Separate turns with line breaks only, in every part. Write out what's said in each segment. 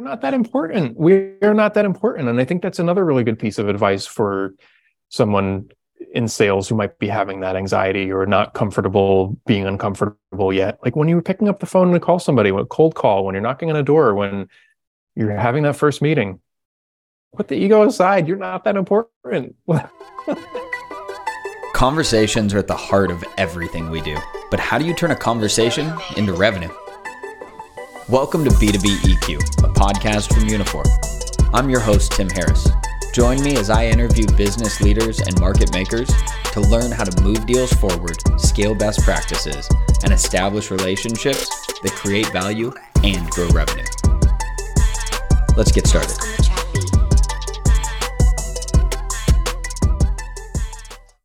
we're not that important. We're not that important. And I think that's another really good piece of advice for someone in sales who might be having that anxiety or not comfortable being uncomfortable yet. Like when you're picking up the phone to call somebody, a cold call, when you're knocking on a door, when you're having that first meeting, put the ego aside. You're not that important.
Conversations are at the heart of everything we do. But how do you turn a conversation into revenue? Welcome to B2B EQ, a podcast from Uniphore. I'm your host, Tim Harris. Join me as I interview business leaders and market makers to learn how to move deals forward, scale best practices, and establish relationships that create value and grow revenue. Let's get started.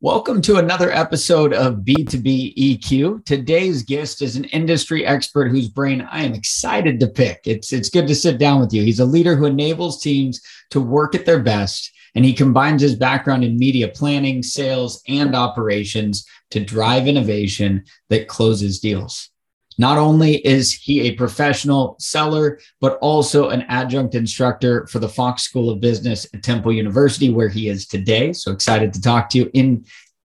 Welcome to another episode of B2B EQ. Today's guest is an industry expert whose brain I am excited to pick. It's, it's good to sit down with you. He's a leader who enables teams to work at their best, and he combines his background in media planning, sales, and operations to drive innovation that closes deals. Not only is he a professional seller, but also an adjunct instructor for the Fox School of Business at Temple University, where he is today. So excited to talk to you in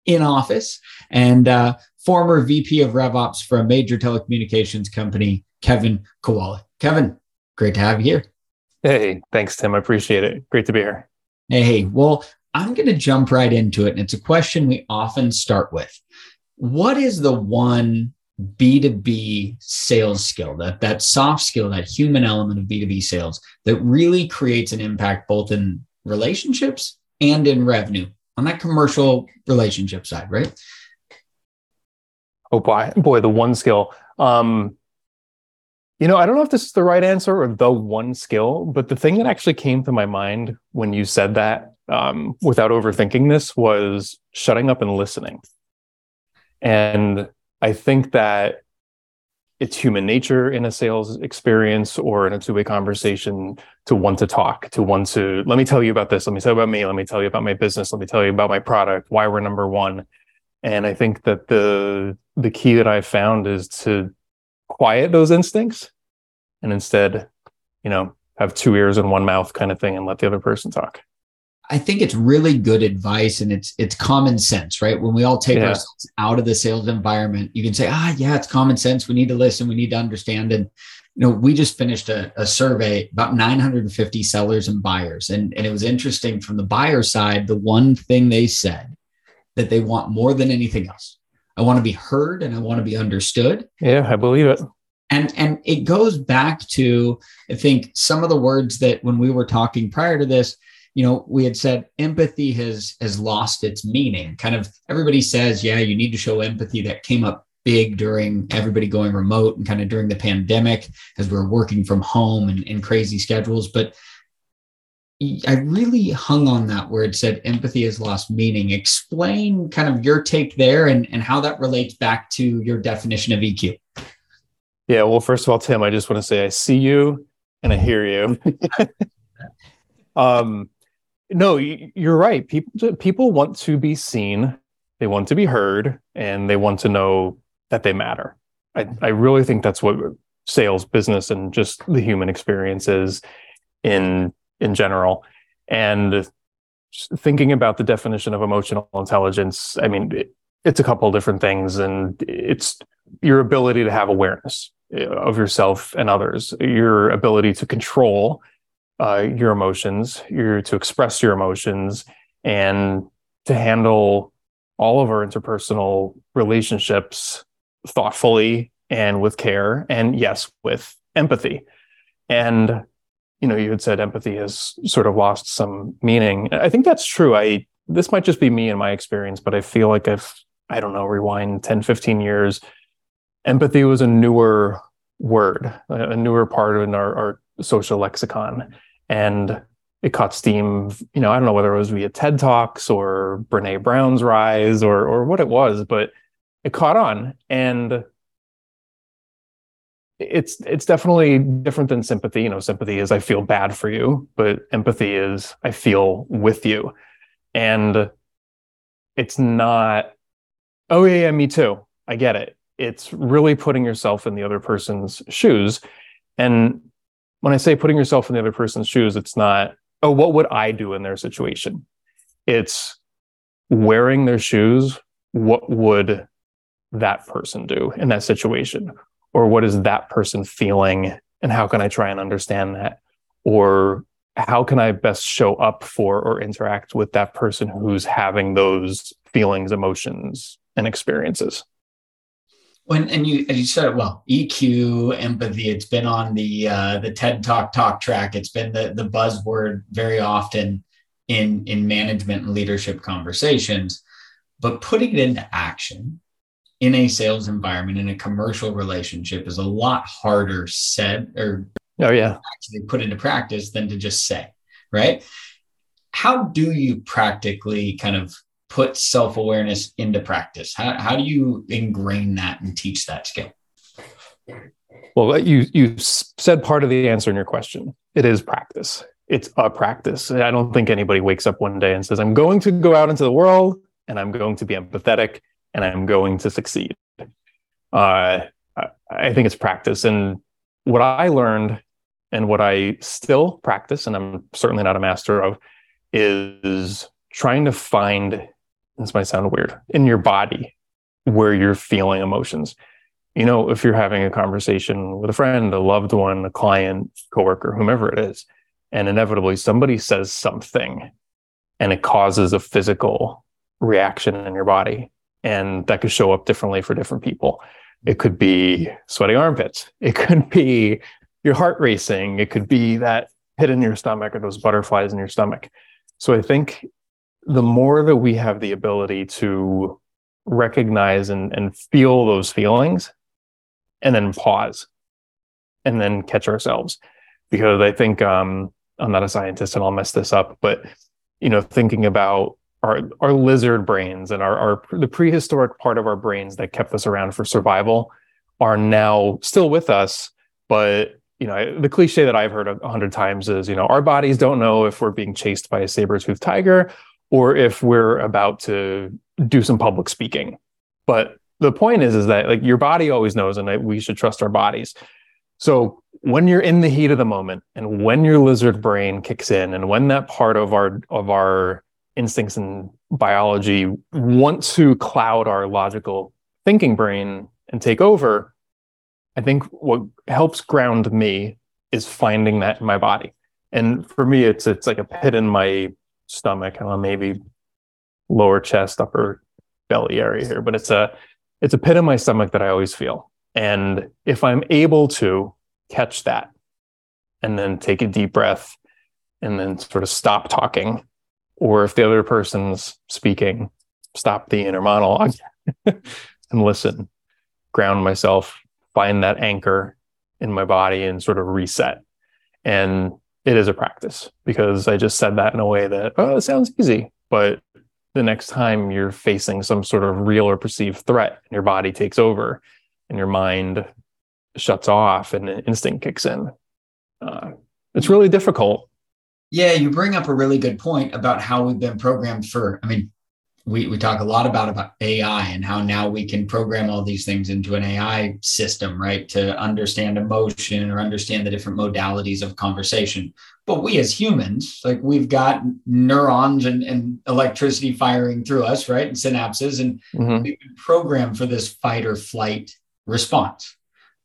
in office, and uh, former VP of RevOps for a major telecommunications company, Kevin Kowalick. Kevin, great to have you here.
Hey, thanks, Tim. I appreciate it. Great to be here.
Hey, well, I'm going to jump right into it. And it's a question we often start with. What is the one B2B sales skill, that, that soft skill, that human element of B2B sales that really creates an impact both in relationships and in revenue on that commercial relationship side, right?
Oh boy, boy, the one skill. Um, you know, I don't know if this is the right answer or the one skill, but the thing that actually came to my mind when you said that, um, without overthinking this, was shutting up and listening. And I think that it's human nature in a sales experience or in a two-way conversation to want to talk to want to let me tell you about this. Let me tell you about me. Let me tell you about my business. Let me tell you about my product. Why we're number one. And i think that the the key that i've found is to quiet those instincts and instead you know have two ears and one mouth kind of thing and let the other person talk
I think it's really good advice and it's it's common sense, right? When we all take yeah. ourselves out of the sales environment, you can say, ah, yeah, it's common sense. We need to listen, we need to understand. And you know, we just finished a, a survey about 950 sellers and buyers. And, and it was interesting from the buyer side, the one thing they said that they want more than anything else. I want to be heard and I want to be understood.
Yeah, I believe it.
And and it goes back to, I think, some of the words that when we were talking prior to this, you know we had said empathy has has lost its meaning kind of everybody says yeah you need to show empathy that came up big during everybody going remote and kind of during the pandemic as we are working from home and, and crazy schedules but I really hung on that where it said empathy has lost meaning. Explain kind of your take there and, and how that relates back to your definition of EQ.
Yeah, well, first of all, Tim, I just want to say I see you and I hear you. um, no, you're right. People people want to be seen, they want to be heard, and they want to know that they matter. I, I really think that's what sales, business, and just the human experience is in in general. And thinking about the definition of emotional intelligence, I mean, it, it's a couple different things, and it's your ability to have awareness uh, of yourself and others, your ability to control uh, your emotions, your to express your emotions, and to handle all of our interpersonal relationships thoughtfully and with care, and yes, with empathy. And you know, you had said empathy has sort of lost some meaning. I think that's true. I this might just be me and my experience, but I feel like I've I don't know, rewind 10, 15 years. Empathy was a newer word, a newer part in our, our social lexicon and it caught steam. You know, I don't know whether it was via TED Talks or Brene Brown's rise or or what it was, but it caught on, and it's it's definitely different than sympathy. You know, sympathy is I feel bad for you, but empathy is I feel with you, and it's not. Oh yeah, yeah, me too. I get it. It's really putting yourself in the other person's shoes, and when I say putting yourself in the other person's shoes, it's not, oh, what would I do in their situation? It's wearing their shoes. What would that person do in that situation? Or what is that person feeling? And how can I try and understand that? Or how can I best show up for or interact with that person who's having those feelings, emotions, and experiences?
When and you as you said, it well, EQ, empathy, it's been on the uh, the TED Talk talk track. It's been the the buzzword very often in in management and leadership conversations. But putting it into action in a sales environment in a commercial relationship is a lot harder said or
oh yeah
actually put into practice than to just say right how do you practically kind of put self-awareness into practice? How, how do you ingrain that and teach that skill?
Well you you said part of the answer in your question. It is practice. It's a practice. I don't think anybody wakes up one day and says i'm going to go out into the world and i'm going to be empathetic and I'm going to succeed. Uh, I think it's practice. And what I learned and what I still practice, and I'm certainly not a master of, is trying to find, this might sound weird, in your body where you're feeling emotions. You know, if you're having a conversation with a friend, a loved one, a client, coworker, whomever it is, and inevitably somebody says something and it causes a physical reaction in your body and that could show up differently for different people. It could be sweaty armpits. It could be your heart racing. It could be that pit in your stomach or those butterflies in your stomach. So I think the more that we have the ability to recognize and, and feel those feelings and then pause and then catch ourselves. Because I think um, I'm not a scientist and I'll mess this up, but you know, thinking about our our lizard brains and our, our the prehistoric part of our brains that kept us around for survival are now still with us but you know the cliche that i've heard a hundred times is you know our bodies don't know if we're being chased by a saber-toothed tiger or if we're about to do some public speaking but the point is is that like your body always knows and we should trust our bodies so when you're in the heat of the moment and when your lizard brain kicks in and when that part of our of our instincts and biology want to cloud our logical thinking brain and take over, I think what helps ground me is finding that in my body. And for me, it's it's like a pit in my stomach, and maybe lower chest, upper belly area here, but it's a it's a pit in my stomach that I always feel. And if I'm able to catch that and then take a deep breath and then sort of stop talking or if the other person's speaking, stop the inner monologue and listen, ground myself, find that anchor in my body and sort of reset. And it is a practice because I just said that in a way that, oh, it sounds easy. But the next time you're facing some sort of real or perceived threat, and your body takes over and your mind shuts off and instinct kicks in. Uh, it's really difficult
yeah, you bring up a really good point about how we've been programmed for. I mean, we, we talk a lot about about AI and how now we can program all these things into an AI system, right? To understand emotion or understand the different modalities of conversation. But we as humans, like we've got neurons and, and electricity firing through us, right? And synapses, and mm-hmm. we've been programmed for this fight or flight response.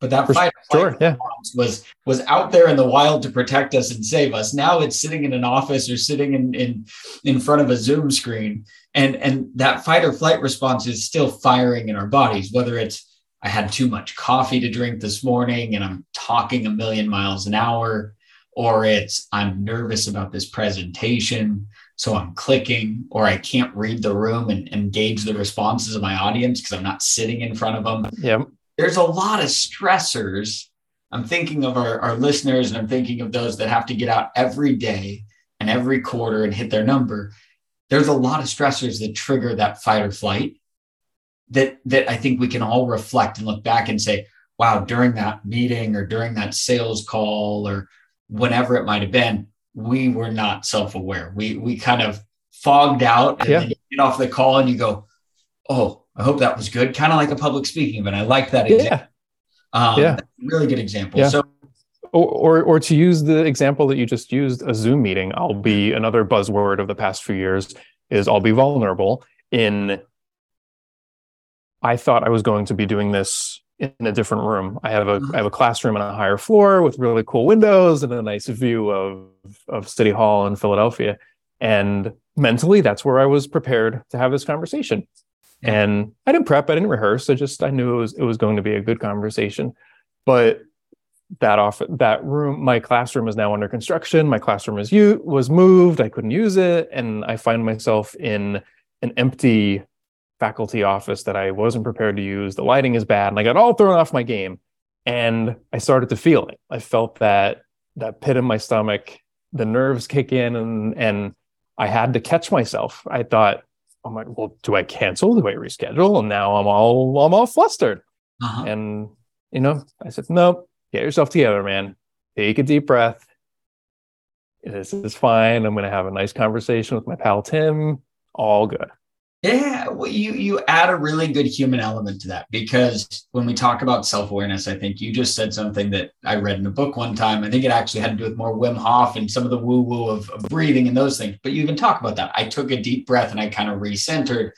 But that fight
sure, yeah.
was was out there in the wild to protect us and save us. Now it's sitting in an office or sitting in in in front of a Zoom screen, and and that fight or flight response is still firing in our bodies. Whether it's I had too much coffee to drink this morning and I'm talking a million miles an hour, or it's I'm nervous about this presentation, so I'm clicking, or I can't read the room and, engage the responses of my audience because I'm not sitting in front of them.
Yeah
there's a lot of stressors. I'm thinking of our, our listeners and I'm thinking of those that have to get out every day and every quarter and hit their number. There's a lot of stressors that trigger that fight or flight that that I think we can all reflect and look back and say, wow, during that meeting or during that sales call or whenever it might have been, we were not self-aware. We we kind of fogged out and yeah. then you get off the call and you go, oh, I hope that was good. Kind of like a public speaking, but I like that example.
Yeah. Um, yeah.
Really good example. Yeah. So
or, or to use the example that you just used, a Zoom meeting, I'll be another buzzword of the past few years is I'll be vulnerable in I thought I was going to be doing this in a different room. I have a I have a classroom on a higher floor with really cool windows and a nice view of of City Hall in Philadelphia. And mentally, that's where I was prepared to have this conversation. And I didn't prep, I didn't rehearse. I just I knew it was it was going to be a good conversation. But that off that room, my classroom is now under construction. My classroom is u- was moved. I couldn't use it, and I find myself in an empty faculty office that I wasn't prepared to use. The lighting is bad, and I got all thrown off my game. And I started to feel it. I felt that that pit in my stomach, the nerves kick in, and and I had to catch myself. I thought, I'm like, well, do I cancel? Do I reschedule? And now I'm all I'm all flustered. Uh-huh. And you know, I said, nope, get yourself together, man. Take a deep breath. This is fine. I'm gonna have a nice conversation with my pal Tim. All good.
Yeah, well, you you add a really good human element to that because when we talk about self awareness, I think you just said something that I read in a book one time. I think it actually had to do with more Wim Hof and some of the woo woo of, of breathing and those things. But you even talk about that. I took a deep breath and I kind of recentered.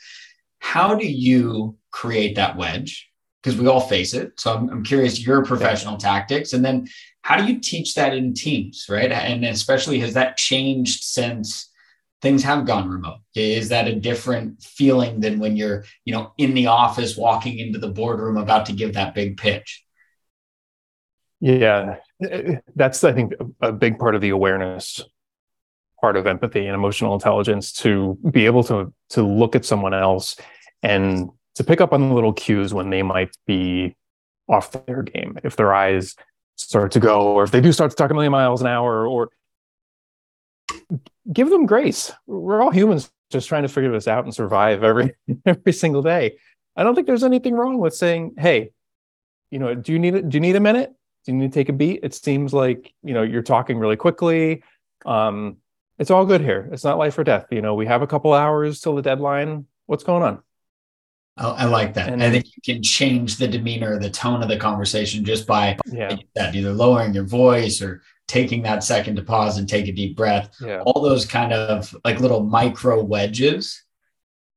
How do you create that wedge? Because we all face it. So I'm, I'm curious your professional tactics, and then how do you teach that in teams, right? And especially has that changed since? Things have gone remote. Is that a different feeling than when you're you know in the office walking into the boardroom about to give that big pitch?
Yeah. That's i think a big part of the awareness part of empathy and emotional intelligence to be able to to look at someone else and to pick up on the little cues when they might be off their game. If their eyes start to go or if they do start to talk a million miles an hour or give them grace. We're all humans just trying to figure this out and survive every every single day. I don't think there's anything wrong with saying, "Hey, you know, do you need do you need a minute? Do you need to take a beat?" It seems like you know you're talking really quickly. Um, it's all good here. It's not life or death. You know, we have a couple hours till the deadline. What's going on?
Oh, I like that. And I think you can change the demeanor, the tone of the conversation just by yeah. that, either lowering your voice or taking that second to pause and take a deep breath. Yeah. All those kind of like little micro wedges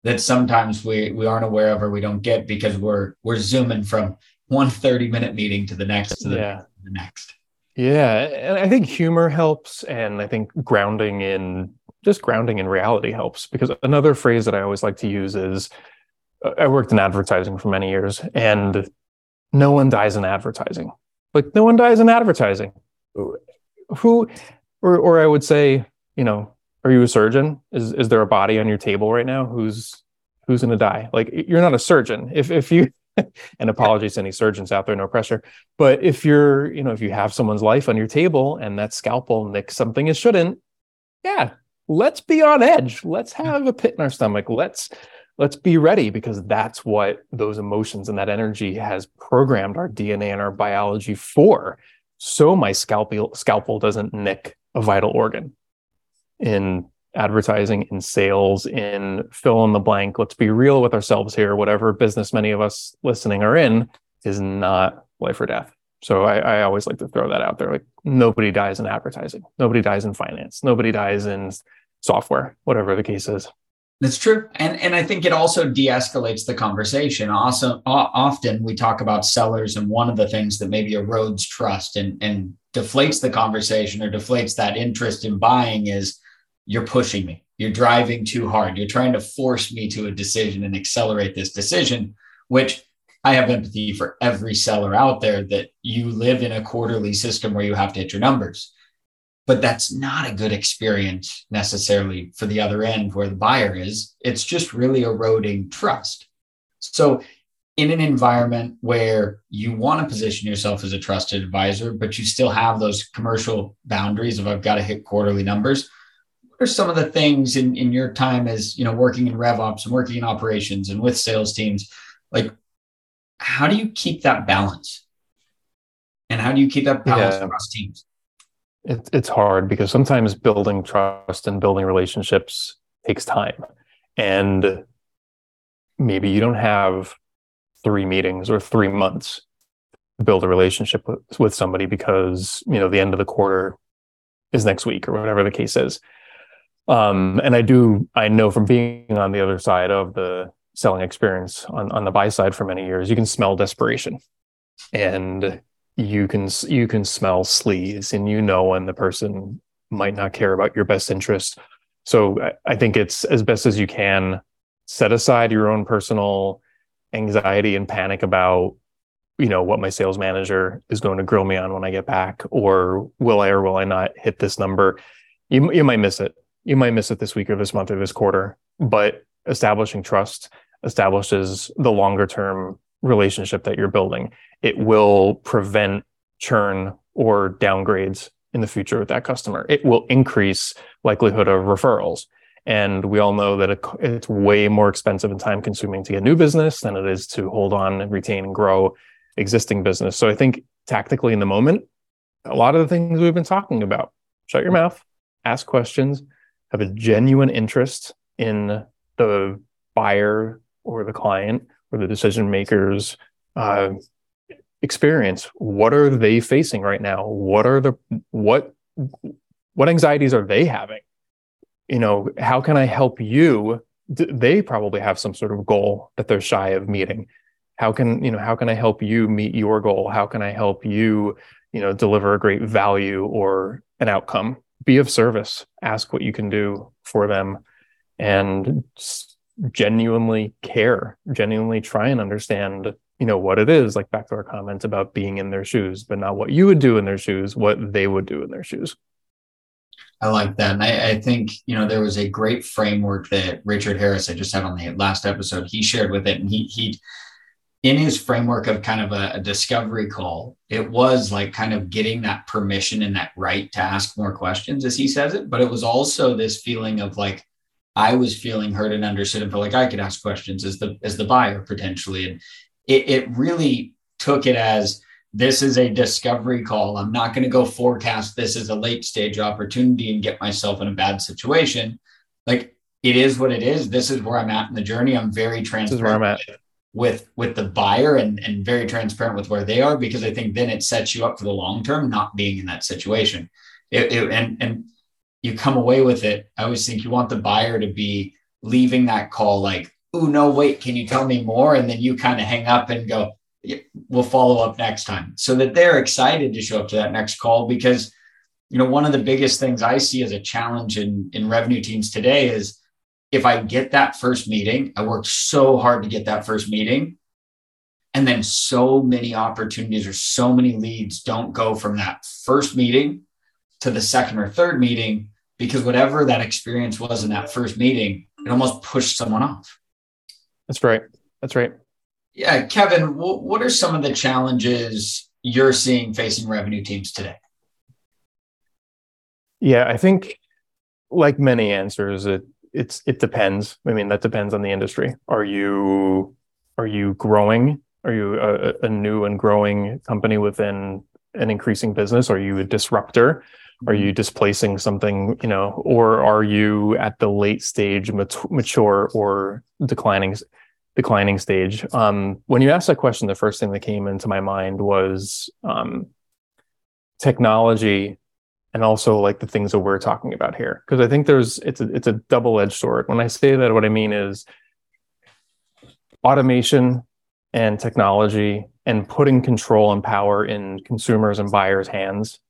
that sometimes we we aren't aware of or we don't get because we're we're zooming from one 30 minute meeting to the next to the, yeah. next, the next.
Yeah, and I think humor helps and I think grounding in just grounding in reality helps because another phrase that I always like to use is I worked in advertising for many years and no one dies in advertising. Like no one dies in advertising who or or I would say, you know, are you a surgeon? Is is there a body on your table right now who's who's going to die? Like you're not a surgeon. If if you and apologies to any surgeons out there, no pressure. But if you're, you know, if you have someone's life on your table and that scalpel nicks something it shouldn't, yeah, let's be on edge. Let's hmm. have a pit in our stomach. Let's let's be ready because that's what those emotions and that energy has programmed our DNA and our biology for so my scalpel scalpel doesn't nick a vital organ in advertising in sales in fill in the blank. Let's be real with ourselves here. Whatever business many of us listening are in is not life or death. So I, I always like to throw that out there. Like nobody dies in advertising. Nobody dies in finance. Nobody dies in software whatever the case is
that's true. And, and I think it also de escalates the conversation. Also, often we talk about sellers, and one of the things that maybe erodes trust and, and deflates the conversation or deflates that interest in buying is you're pushing me. You're driving too hard. You're trying to force me to a decision and accelerate this decision, which I have empathy for every seller out there that you live in a quarterly system where you have to hit your numbers but that's not a good experience necessarily for the other end where the buyer is. It's just really eroding trust. So, in an environment where you want to position yourself as a trusted advisor, but you still have those commercial boundaries of I've got to hit quarterly numbers. What are some of the things in, in your time as you know working in RevOps and working in operations and with sales teams? Like, how do you keep that balance? And how do you keep that balance yeah. across teams?
It, it's hard because sometimes building trust and building relationships takes time. And maybe you don't have three meetings or three months to build a relationship with, with somebody because you know the end of the quarter is next week or whatever the case is. Um, and i do i know from being on the other side of the selling experience on, on the buy side for many years you can smell desperation. And you can you can smell sleaze and you know when the person might not care about your best interest so I, think it's as best as you can set aside your own personal anxiety and panic about you know what my sales manager is going to grill me on when I get back, or will I or will I not hit this number? You you might miss it. You might miss it this week or this month or this quarter. But establishing trust establishes the longer term relationship that you're building. It will prevent churn or downgrades in the future with that customer. It will increase likelihood of referrals. And we all know that it's way more expensive and time consuming to get new business than it is to hold on and retain and grow existing business. So I think tactically in the moment, a lot of the things we've been talking about shut your mouth, ask questions, have a genuine interest in the buyer or the client or the decision makers uh, experience what are they facing right now? What are the what what anxieties are they having? You know how can i help you? They probably have some sort of goal that they're shy of meeting. How can you know how can i help you meet your goal? How can i help you you know deliver a great value or an outcome? Be of service. Ask what you can do for them. And genuinely care genuinely try and understand you know what it is like back to our comments about being in their shoes but not what you would do in their shoes what they would do in their shoes
I like that. And I, I, think, you know, there was a great framework that Richard Harris, I just had on the last episode, he shared with it. And he, he, in his framework of kind of a, a, discovery call, it was like kind of getting that permission and that right to ask more questions, as he says it. But it was also this feeling of like I was feeling heard and understood, and felt like I could ask questions as the as the buyer potentially. And it, it really took it as this is a discovery call. I'm not going to go forecast this as a late stage opportunity and get myself in a bad situation. Like it is what it is. This is where I'm at in the journey. I'm very transparent. This is where I'm at with with the buyer and and very transparent with where they are because I think then it sets you up for the long term not being in that situation. It, it, and and you come away with it. I always think you want the buyer to be leaving that call like, oh no, wait, can you tell me more? And then you kind of hang up and go, we'll follow up next time, so that they're excited to show up to that next call because you know one of the biggest things I see as a challenge in in revenue teams today is if I get that first meeting, I worked so hard to get that first meeting. And then so many opportunities or so many leads don't go from that first meeting to the second or third meeting because whatever that experience was in that first meeting, it almost pushed someone off.
That's right. That's right.
Yeah. Kevin, what are some of the challenges you're seeing facing revenue teams today?
Yeah, I think like many answers, it it's it depends. I mean, that depends on the industry. Are you are you growing? Are you a, a new and growing company within an increasing business? Are you a disruptor? Are you displacing something, you know, or are you at the late stage, mature or declining, declining stage? Um, when you asked that question, the first thing that came into my mind was um, technology and also like the things that we're talking about here. Because i think there's it's a it's a double-edged sword. When i say that what i mean is automation and technology and putting control and power in consumers and buyers hands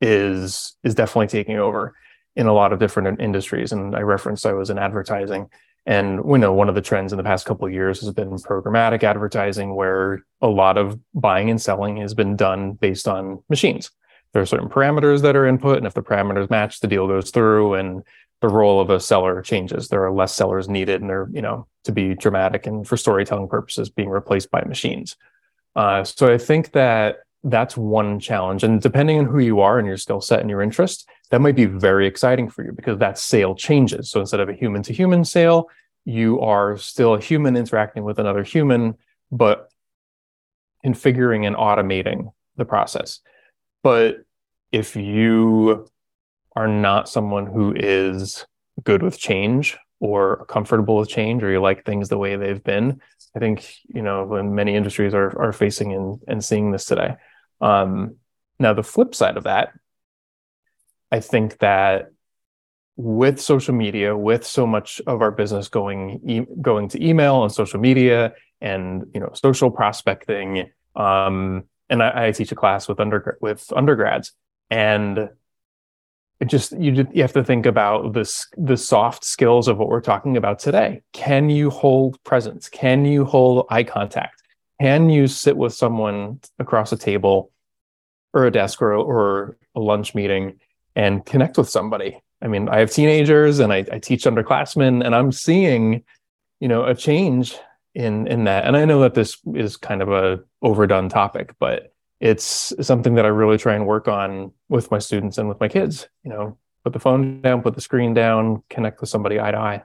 is is definitely taking over in a lot of different industries. And i referenced i was in advertising. And we know one of the trends in the past couple of years has been programmatic advertising where a lot of buying and selling has been done based on machines. There are certain parameters that are input and if the parameters match the deal goes through and the role of a seller changes. There are less sellers needed and they're you know to be dramatic and for storytelling purposes being replaced by machines. Uh, so i think that that's one challenge. And depending on who you are and your skill set and your interest that might be very exciting for you because that sale changes. So instead of a human to human sale you are still a human interacting with another human but configuring and automating the process. But if you are not someone who is good with change or comfortable with change or you like things the way they've been, I think you know when many industries are are facing and and seeing this today. Um, now the flip side of that, I think that with social media, with so much of our business going e- going to email and social media and you know social prospecting, um, and I, I teach a class with under with undergrads, and it just you you have to think about this the soft skills of what we're talking about today. Can you hold presence? Can you hold eye contact? Can you sit with someone across a table or a desk or, or a lunch meeting and connect with somebody? I mean, I have teenagers and I, I teach underclassmen, and I'm seeing, you know, a change in in that. And I know that this is kind of a overdone topic, but it's something that I really try and work on with my students and with my kids. You know, put the phone down, put the screen down, connect with somebody eye to eye.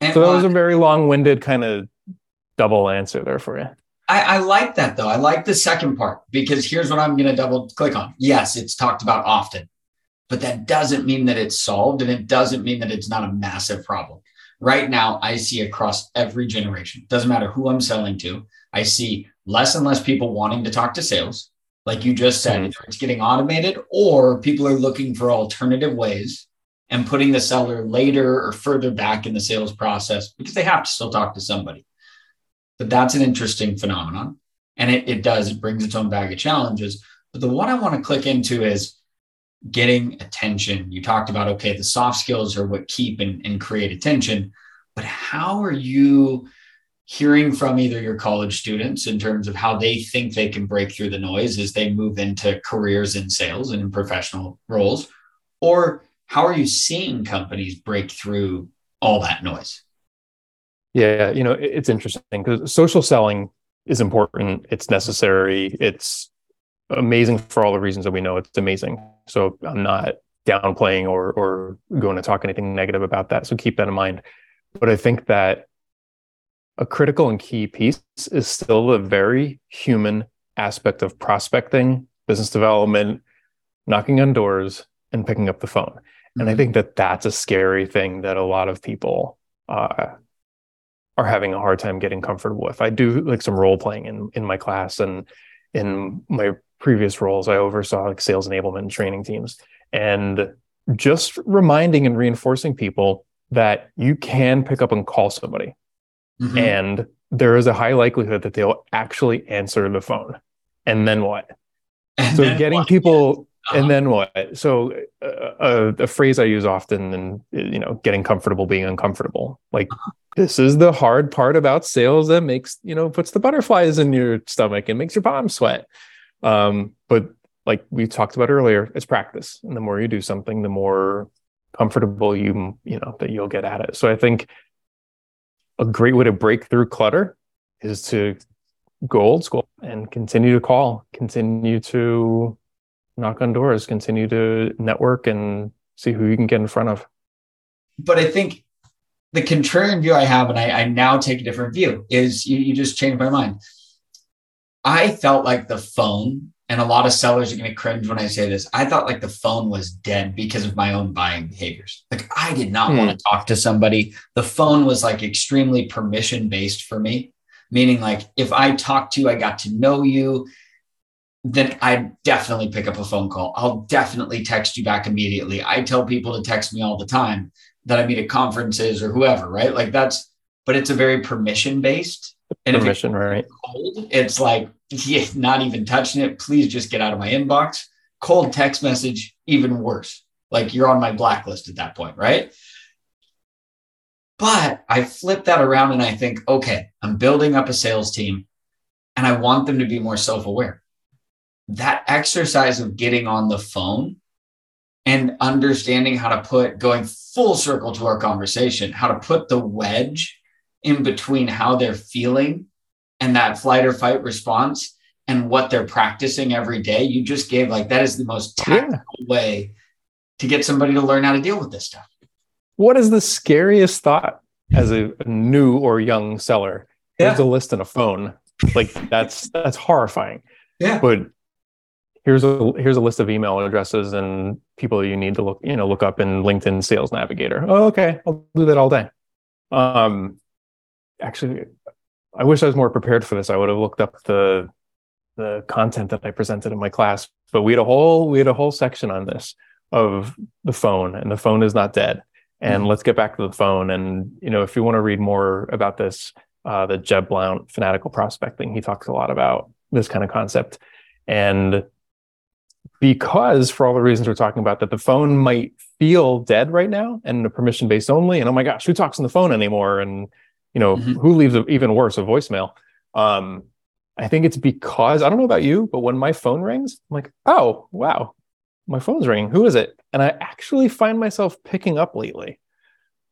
And so that was a very long-winded kind of double answer there for you.
I, I, like that though. I like the second part because here's what I'm going to double click on. Yes, it's talked about often, but that doesn't mean that it's solved and it doesn't mean that it's not a massive problem. Right now, I see across every generation, doesn't matter who I'm selling to, I see less and less people wanting to talk to sales like you just said, mm-hmm. it's getting automated or people are looking for alternative ways and putting the seller later or further back in the sales process because they have to still talk to somebody. But that's an interesting phenomenon. And it, it does, it brings its own bag of challenges. But the one I want to click into is getting attention. You talked about, okay, the soft skills are what keep and, and create attention. But how are you hearing from either your college students in terms of how they think they can break through the noise as they move into careers in sales and in professional roles or how are you seeing companies break through all that noise?
Yeah you know it's interesting because social selling is important. It's necessary. It's amazing for all the reasons that we know. It's amazing. So i'm not downplaying or or going to talk anything negative about that. So keep that in mind. But i think that a critical and key piece is still the very human aspect of prospecting, business development, knocking on doors, and picking up the phone. Mm-hmm. And I mm-hmm. think that that's a scary thing that a lot of people uh, are having a hard time getting comfortable with. I do like some role playing in in my class and in my previous roles, I oversaw like sales enablement and training teams, and just reminding and reinforcing people that you can pick up and call somebody mm-hmm. and there is a high likelihood that they'll actually answer the phone. And then what? And so then getting what? people uh-huh. and then what? So uh, uh, a phrase I use often, and you know, getting comfortable being uncomfortable. Like uh-huh. this is the hard part about sales that makes you know puts the butterflies in your stomach and makes your palms sweat. Um, but like we talked about earlier, it's practice, and the more you do something, the more comfortable you you know that you'll get at it. So I think a great way to break through clutter is to go old school and continue to call, continue to knock on doors, continue to network and see who you can get in front of.
But I think the contrarian view I have, and I, I now take a different view, is you, you just changed my mind. I felt like the phone and a lot of sellers are going to cringe when I say this. I thought like the phone was dead because of my own buying behaviors. Like I did not mm. want to talk to somebody. The phone was like extremely permission based for me, meaning like if I talked to you, I got to know you, then I definitely pick up a phone call. I'll definitely text you back immediately. I tell people to text me all the time that I meet at conferences or whoever, right? Like that's, but it's a very permission based.
And permission, if it's right?
Cold, it's like yeah, not even touching it. Please just get out of my inbox. Cold text message, even worse. Like you're on my blacklist at that point, right? But I flip that around and I think, okay, I'm building up a sales team and I want them to be more self aware. That exercise of getting on the phone and understanding how to put, going full circle to our conversation, how to put the wedge in between how they're feeling and that flight or fight response and what they're practicing every day, you just gave like that is the most tactical yeah. way to get somebody to learn how to deal with this stuff.
What is the scariest thought as a, new or young seller? Yeah. Here's a list and a phone. Like that's that's horrifying.
Yeah.
But here's a here's a list of email addresses and people you need to look you know look up in LinkedIn Sales Navigator. Oh, okay, I'll do that all day. Um, actually, I wish I was more prepared for this. I would have looked up the the content that I presented in my class, but we had a whole we had a whole section on this of the phone, and the phone is not dead. And mm-hmm. let's get back to the phone. And you know, if you want to read more about this, uh, the Jeb Blount fanatical prospecting, he talks a lot about this kind of concept. And because for all the reasons we're talking about, that the phone might feel dead right now and a permission based only, and oh my gosh, who talks on the phone anymore? And you know, mm-hmm. who leaves a, even worse a voicemail? Um, I think it's because I don't know about you, but when my phone rings, I'm like, oh wow, my phone's ringing. Who is it? And I actually find myself picking up lately.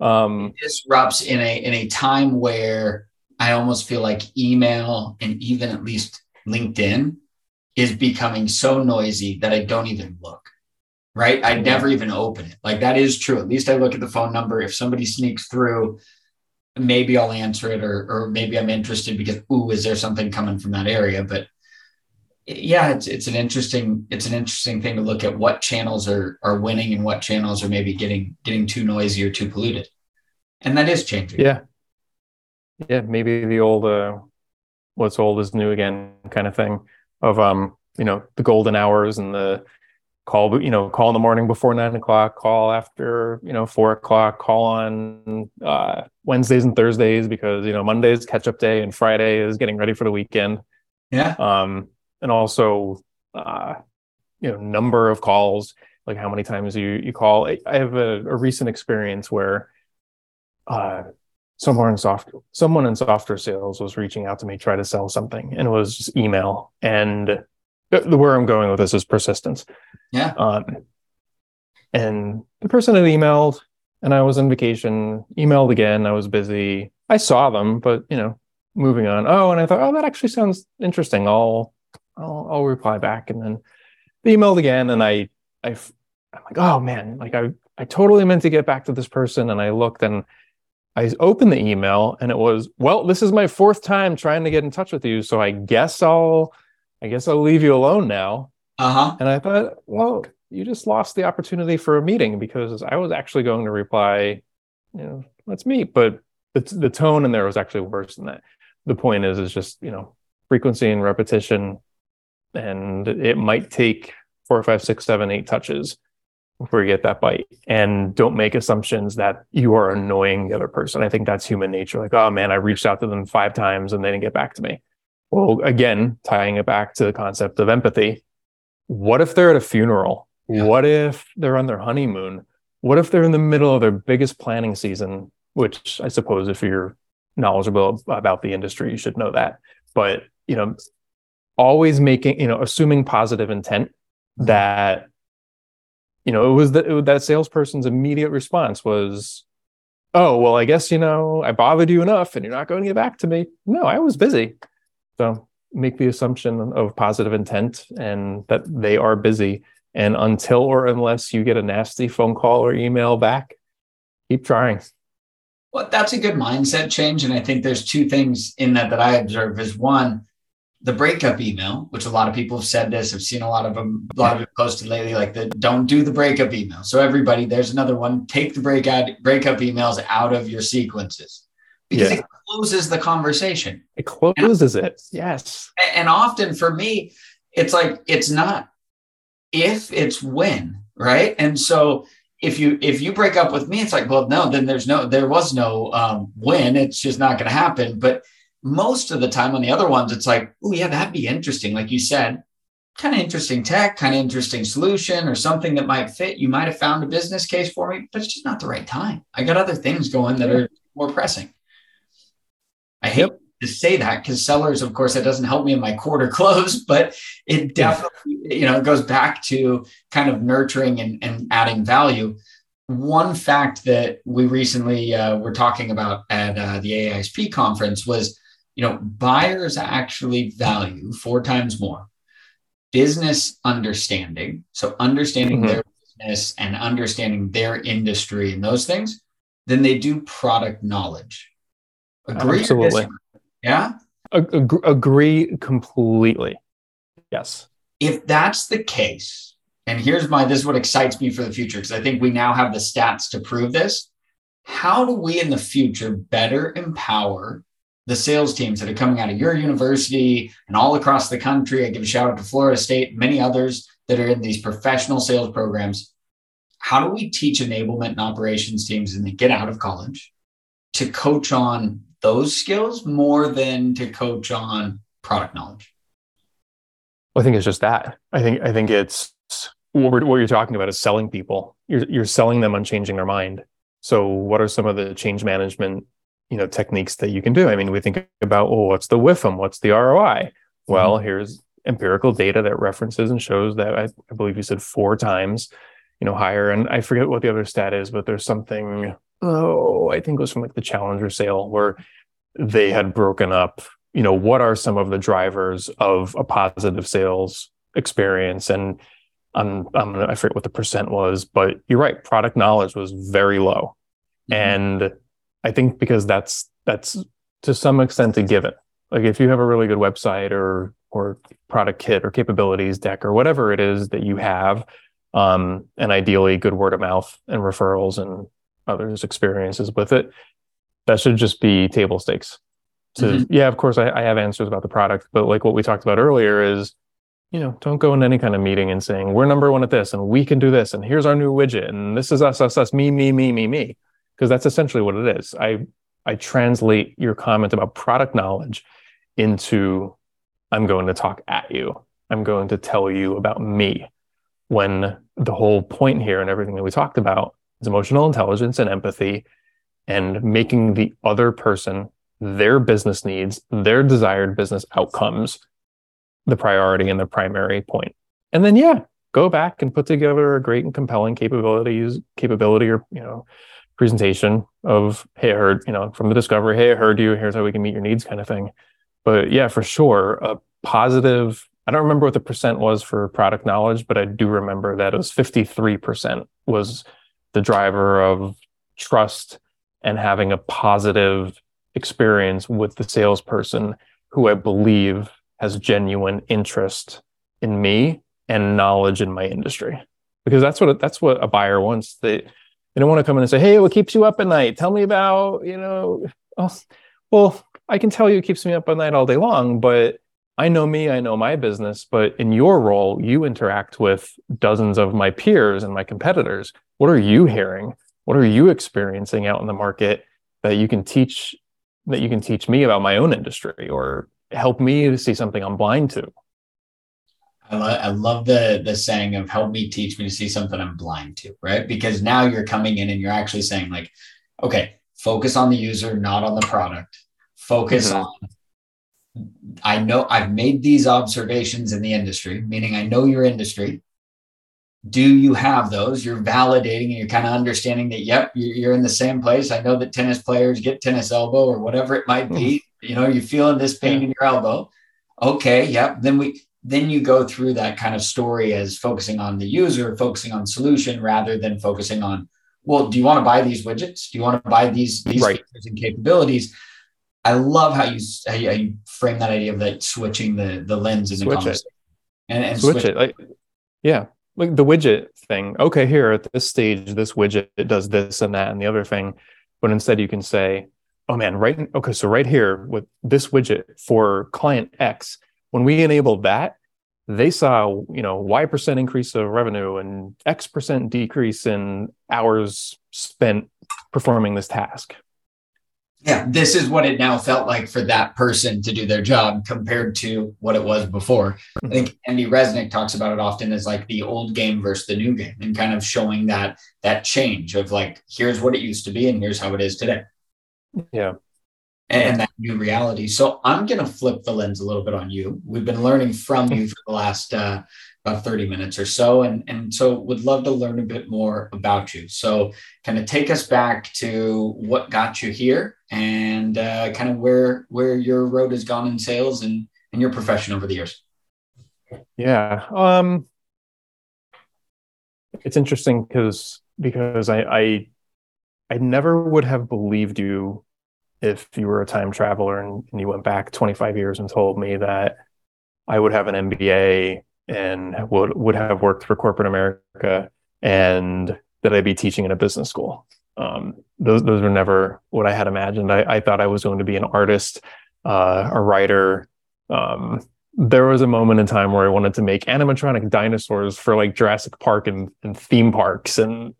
Um, it disrupts in a in a time where I almost feel like email and even at least LinkedIn is becoming so noisy that I don't even look. Right? I never even open it. Like that is true. At least I look at the phone number. If somebody sneaks through, maybe I'll answer it or or maybe I'm interested because ooh, is there something coming from that area? But yeah, it's it's an interesting it's an interesting thing to look at what channels are are winning and what channels are maybe getting getting too noisy or too polluted. And that is changing.
Yeah. Yeah, maybe the old uh what's old is new again kind of thing of um you know the golden hours and the call you know call in the morning before nine o'clock call after you know four o'clock call on uh, wednesdays and thursdays because you know monday's catch up day and friday is getting ready for the weekend.
Yeah.
Um and also uh you know number of calls like how many times you you call. I, I have a, a recent experience where uh someone in software someone in software sales was reaching out to me try to sell something and it was just email. And the, where i'm going with this is persistence
yeah. Um,
and the person had emailed and i was on vacation emailed again i was busy. I saw them but you know moving on. Oh and i thought oh that actually sounds interesting. I'll i'll, I'll reply back. And then they emailed again and i i i'm like oh man like i i totally meant to get back to this person. And i looked and I opened the email and it was, well, this is my fourth time trying to get in touch with you. So I guess I'll, I guess I'll leave you alone now.
Uh-huh.
And I thought, well, you just lost the opportunity for a meeting because I was actually going to reply, you know, let's meet. But the, the tone in there was actually worse than that. The point is, is just, you know, frequency and repetition. And it might take four, five, six, seven, eight touches before you get that bite and don't make assumptions that you are annoying the other person i think that's human nature like oh man i reached out to them five times and they didn't get back to me well again tying it back to the concept of empathy what if they're at a funeral yeah. what if they're on their honeymoon what if they're in the middle of their biggest planning season which i suppose if you're knowledgeable about the industry you should know that but you know always making you know assuming positive intent mm-hmm. that you know, it was that that salesperson's immediate response was, "Oh, well, I guess you know I bothered you enough, and you're not going to get back to me." No, I was busy. So make the assumption of positive intent and that they are busy. And until or unless you get a nasty phone call or email back, keep trying.
Well, that's a good mindset change. And I think there's two things in that that I observe is one, the breakup email, which a lot of people have said this, I've seen a lot of them, a lot of it posted lately, like the don't do the breakup email. So everybody, there's another one. Take the breakout breakup emails out of your sequences because yeah. it closes the conversation.
It closes and, it. Yes.
And often for me, it's like it's not if, it's when, right? And so if you if you break up with me, it's like, well, no, then there's no there was no um when. It's just not going to happen. But most of the time on the other ones, it's like, oh, yeah, that'd be interesting. Like you said, kind of interesting tech, kind of interesting solution or something that might fit. You might have found a business case for me, but it's just not the right time. I got other things going that are more pressing. I hate yep. to say that because sellers, of course, that doesn't help me in my quarter close, but it definitely, yeah. you know, it goes back to kind of nurturing and, and adding value. One fact that we recently uh, were talking about at uh, the AISP conference was you know, buyers actually value four times more business understanding. So understanding mm-hmm. their business and understanding their industry and those things than they do product knowledge.
Agree? Absolutely.
Yeah.
Ag- agree completely. Yes.
If that's the case, and here's my this is what excites me for the future because I think we now have the stats to prove this. How do we in the future better empower the sales teams that are coming out of your university and all across the country. I give a shout out to Florida State, many others that are in these professional sales programs. How do we teach enablement and operations teams and they get out of college to coach on those skills more than to coach on product knowledge?
Well, I think it's just that. I think I think it's what, what you're talking about is selling people. You're you're selling them on changing their mind. So, what are some of the change management you know techniques that you can do. I mean, we think about well, what's the WIFM? What's the ROI? Well, mm-hmm. here's empirical data that references and shows that I, I, believe you said four times, you know, higher. And I forget what the other stat is, but there's something. Oh, I think it was from like the Challenger sale where they had broken up. You know, what are some of the drivers of a positive sales experience? And I'm, I'm I forget what the percent was, but you're right. Product knowledge was very low, mm-hmm. and I think because that's that's to some extent a given. Like if you have a really good website or or product kit or capabilities deck or whatever it is that you have, um, and ideally good word of mouth and referrals and others' experiences with it, that should just be table stakes. To mm-hmm. yeah, of course I, I have answers about the product, but like what we talked about earlier is you know, don't go in any kind of meeting and saying we're number one at this and we can do this and here's our new widget and this is us, us, us, me, me, me, me, me because that's essentially what it is. I I translate your comment about product knowledge into I'm going to talk at you. I'm going to tell you about me. When the whole point here and everything that we talked about is emotional intelligence and empathy and making the other person their business needs, their desired business outcomes the priority and the primary point. And then yeah, go back and put together a great and compelling capabilities capability or you know presentation of hey i heard you know from the discovery hey i heard you here's how we can meet your needs kind of thing but yeah for sure a positive i don't remember what the percent was for product knowledge but i do remember that it was 53% was the driver of trust and having a positive experience with the salesperson who i believe has genuine interest in me and knowledge in my industry because that's what that's what a buyer wants they they don't want to come in and say, "Hey, what keeps you up at night? Tell me about you know." Oh, well, I can tell you it keeps me up at night all day long, but I know me, I know my business. But in your role, you interact with dozens of my peers and my competitors. What are you hearing? What are you experiencing out in the market that you can teach that you can teach me about my own industry or help me to see something I'm blind to?
I, lo- I love the the saying of help me teach me to see something I'm blind to, right? Because now you're coming in and you're actually saying like, okay, focus on the user, not on the product. Focus mm-hmm. on I know I've made these observations in the industry, meaning I know your industry. Do you have those? You're validating and you're kind of understanding that, yep, you're in the same place. I know that tennis players get tennis elbow or whatever it might be. Mm-hmm. You know, you're feeling this pain in your elbow. Okay, yep. Then we then you go through that kind of story as focusing on the user, focusing on solution rather than focusing on, well, do you want to buy these widgets? Do you want to buy these these right. features and capabilities? I love how you, how you, how you frame that idea of like switching the the lens in switch the conversation.
It. And, and switch, switch it. Like, yeah, like the widget thing. Okay, here at this stage, this widget it does this and that and the other thing, but instead you can say, oh man, right. Okay, so right here with this widget for client X when we enabled that, they saw, you know, Y percent increase of revenue and X percent decrease in hours spent performing this task.
Yeah, this is what it now felt like for that person to do their job compared to what it was before. I think Andy Raskin talks about it often as like the old game versus the new game and kind of showing that that change of like here's what it used to be and here's how it is today.
Yeah
and that new reality. So I'm going to flip the lens a little bit on you. We've been learning from you for the last uh, about 30 minutes or so. And, and so would love to learn a bit more about you. So kind of take us back to what got you here and uh, kind of where, where your road has gone in sales and, and your profession over the years.
Yeah. Um, it's interesting because, because I, I, I never would have believed you if you were a time traveler and, and you went back 25 years and told me that I would have an MBA and would would have worked for corporate America and that I'd be teaching in a business school. Um, those those were never what I had imagined. I, I thought I was going to be an artist, uh, a writer. Um, there was a moment in time where I wanted to make animatronic dinosaurs for like Jurassic Park and, and theme parks and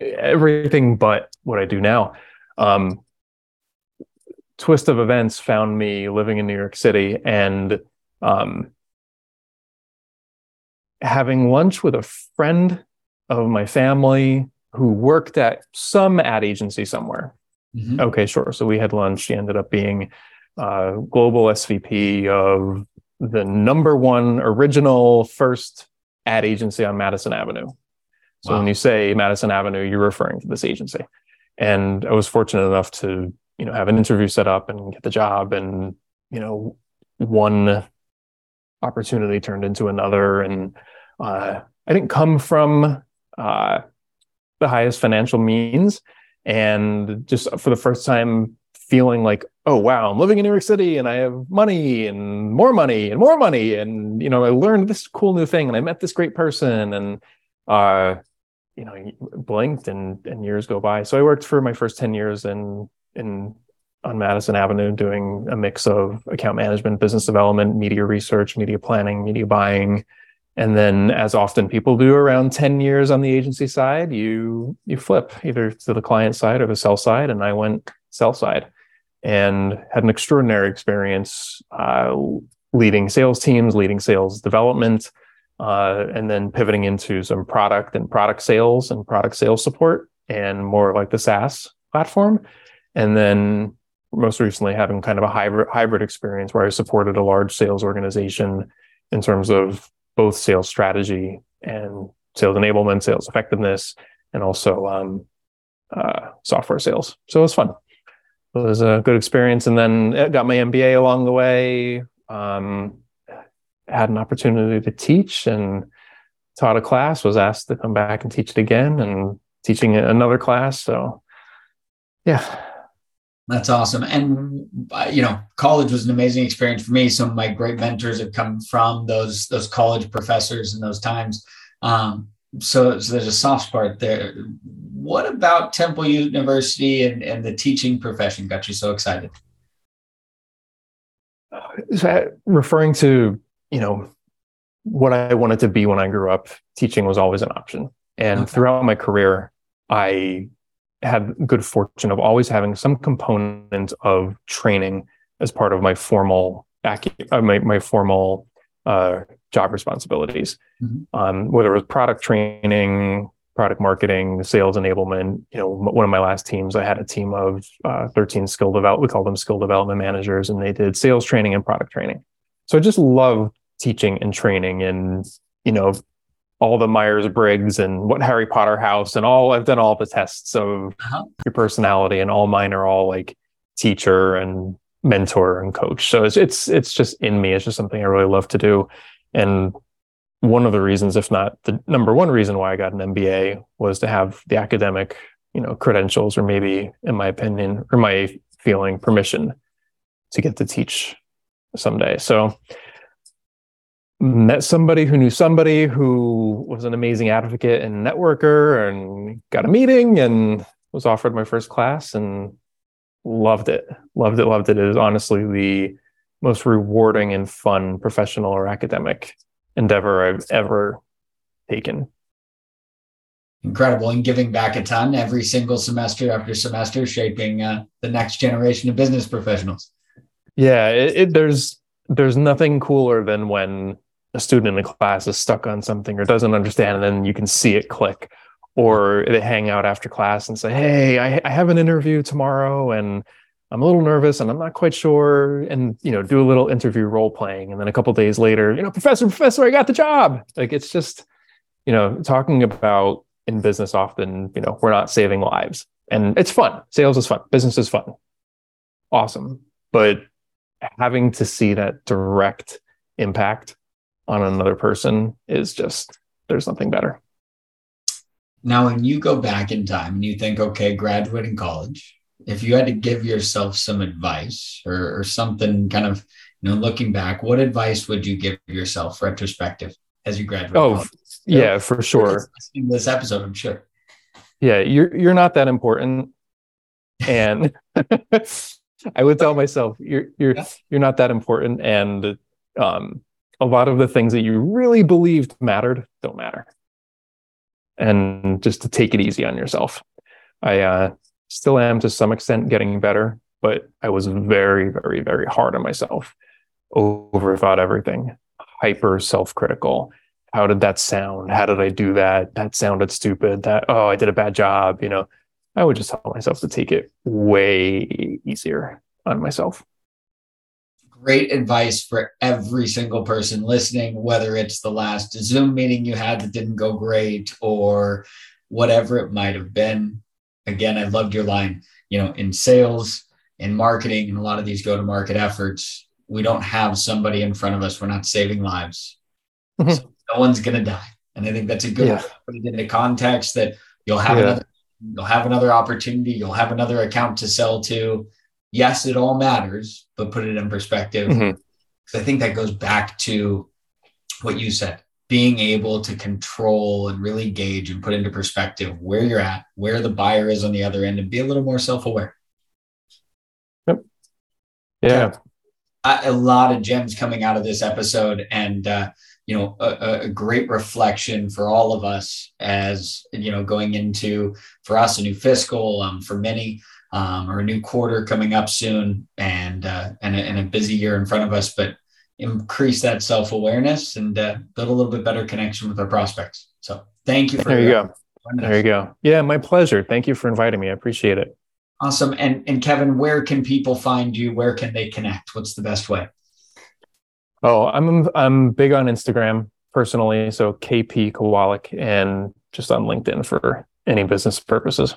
everything but what I do now. Um, twist of events found me living in New York City and um, having lunch with a friend of my family who worked at some ad agency somewhere. Mm-hmm. Okay, sure. So we had lunch. She ended up being uh, global SVP of the number one original first ad agency on Madison Avenue. So wow. when you say Madison Avenue, you're referring to this agency. And I was fortunate enough to, you know, have an interview set up and get the job. And, you know, one opportunity turned into another. And uh, I didn't come from uh, the highest financial means. And just for the first time, feeling like, oh, wow, I'm living in New York City and I have money and more money and more money. And, you know, I learned this cool new thing and I met this great person. And, uh, you know, blinked and, and years go by. So I worked for my first 10 years in, in, on Madison Avenue doing a mix of account management, business development, media research, media planning, media buying, and then as often people do around 10 years on the agency side you you flip either to the client side or the sell side and i went sell side and had an extraordinary experience uh, leading sales teams leading sales development uh, and then pivoting into some product and product sales and product sales support and more like the saas platform. And then most recently having kind of a hybrid hybrid experience where i supported a large sales organization in terms of both sales strategy and sales enablement, sales effectiveness, and also um, uh, software sales. So it was fun. It was a good experience, and then got my MBA along the way. Um, had an opportunity to teach and taught a class. Was asked to come back and teach it again, and teaching another class. So, yeah,
that's awesome. And uh, you know, college was an amazing experience for me. Some of my great mentors have come from those those college professors in those times. Um, so, so there's a soft part there. What about Temple University and, and the teaching profession got you so excited?
So, referring to you know what I wanted to be when I grew up, teaching was always an option. And okay. throughout my career, I had good fortune of always having some component of training as part of my formal uh, my, my formal uh, job responsibilities, mm-hmm. um, whether it was product training, product marketing, sales enablement. You know, one of my last teams, I had a team of uh, 13 skill develop. We call them skill development managers, and they did sales training and product training. So I just love teaching and training, and you know, all the Myers Briggs and what Harry Potter house and all I've done all the tests of uh-huh. your personality and all mine are all like teacher and mentor and coach. So it's it's it's just in me. It's just something I really love to do. And one of the reasons, if not the number one reason why I got an MBA was to have the academic, you know, credentials or maybe in my opinion or my feeling permission to get to teach someday. So met somebody who knew somebody who was an amazing advocate and networker and got a meeting and was offered my first class and loved it loved it loved it. It is honestly the most rewarding and fun professional or academic endeavor i've ever taken.
Incredible. And giving back a ton every single semester after semester shaping uh, the next generation of business professionals.
Yeah it, it, there's there's nothing cooler than when a student in a class is stuck on something or doesn't understand, and then you can see it click. Or they hang out after class and say, "Hey, I, I have an interview tomorrow, and I'm a little nervous, and I'm not quite sure." And you know, do a little interview role playing, and then a couple days later, you know, professor, professor, I got the job. Like it's just, you know, talking about in business often, you know, we're not saving lives, and it's fun. Sales is fun. Business is fun. Awesome, but having to see that direct impact on another person is just there's nothing better.
Now, when you go back in time and you think, okay, graduating college, if you had to give yourself some advice or, or something kind of, you know, looking back, what advice would you give yourself retrospective as you graduate?
Oh, college? yeah, for sure.
In this episode, I'm sure.
yeah, you're you're not that important. And I would tell myself you're you're
Yeah.
you're not that important and um a lot of the things that you really believed mattered don't matter. And just to take it easy on yourself. I uh still am to some extent getting better, but I was very very very hard on myself. Overthought everything. Hyper self-critical how did that sound? How did I do that? That sounded stupid. That, oh, I did a bad job. You know, I would just tell myself to take it way easier on myself.
Great advice for every single person listening, whether it's the last Zoom meeting you had that didn't go great or whatever it might have been. Again, I loved your line. You know, in sales, in marketing, and a lot of these go to market efforts, we don't have somebody in front of us. We're not saving lives.
Mhm.
So no one's going to die. And I think that's a good
Yeah.
way to put it into context that you'll have
Yeah.
another you'll have another opportunity, you'll have another account to sell to. Yes, it all matters, but put it in perspective.
Mhm.
'Cause I think that goes back to what you said, being able to control and really gauge and put into perspective where you're at, where the buyer is on the other end, and be a little more self-aware. Yep.
Yeah.
a, a lot of gems coming out of this episode and uh, you know a, a great reflection for all of us as you know going into for us a new fiscal um, for many um, or a new quarter coming up soon and uh, and, a, and a busy year in front of us but increase that self-awareness and uh, build a little bit better connection with our prospects so thank you for
There you go. There you go. Yeah, my pleasure. Thank you for inviting me. I appreciate it.
awesome and and kevin where can people find you where can they connect what's the best way
Oh, I'm I'm big on Instagram personally, so KP Kowalick and just on LinkedIn for any business purposes.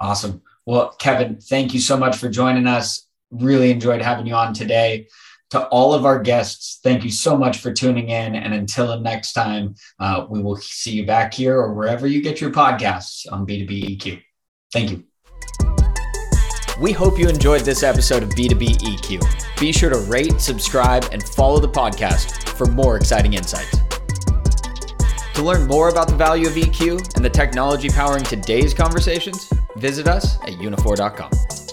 Awesome. Well, Kevin, thank you so much for joining us. Really enjoyed having you on today. To all of our guests, thank you so much for tuning in. And until next time, uh, we will see you back here or wherever you get your podcasts on B2B EQ. Thank you. We hope you enjoyed this episode of B2B EQ. Be sure to rate, subscribe, and follow the podcast for more exciting insights. To learn more about the value of EQ and the technology powering today's conversations, visit us at uniphore.com.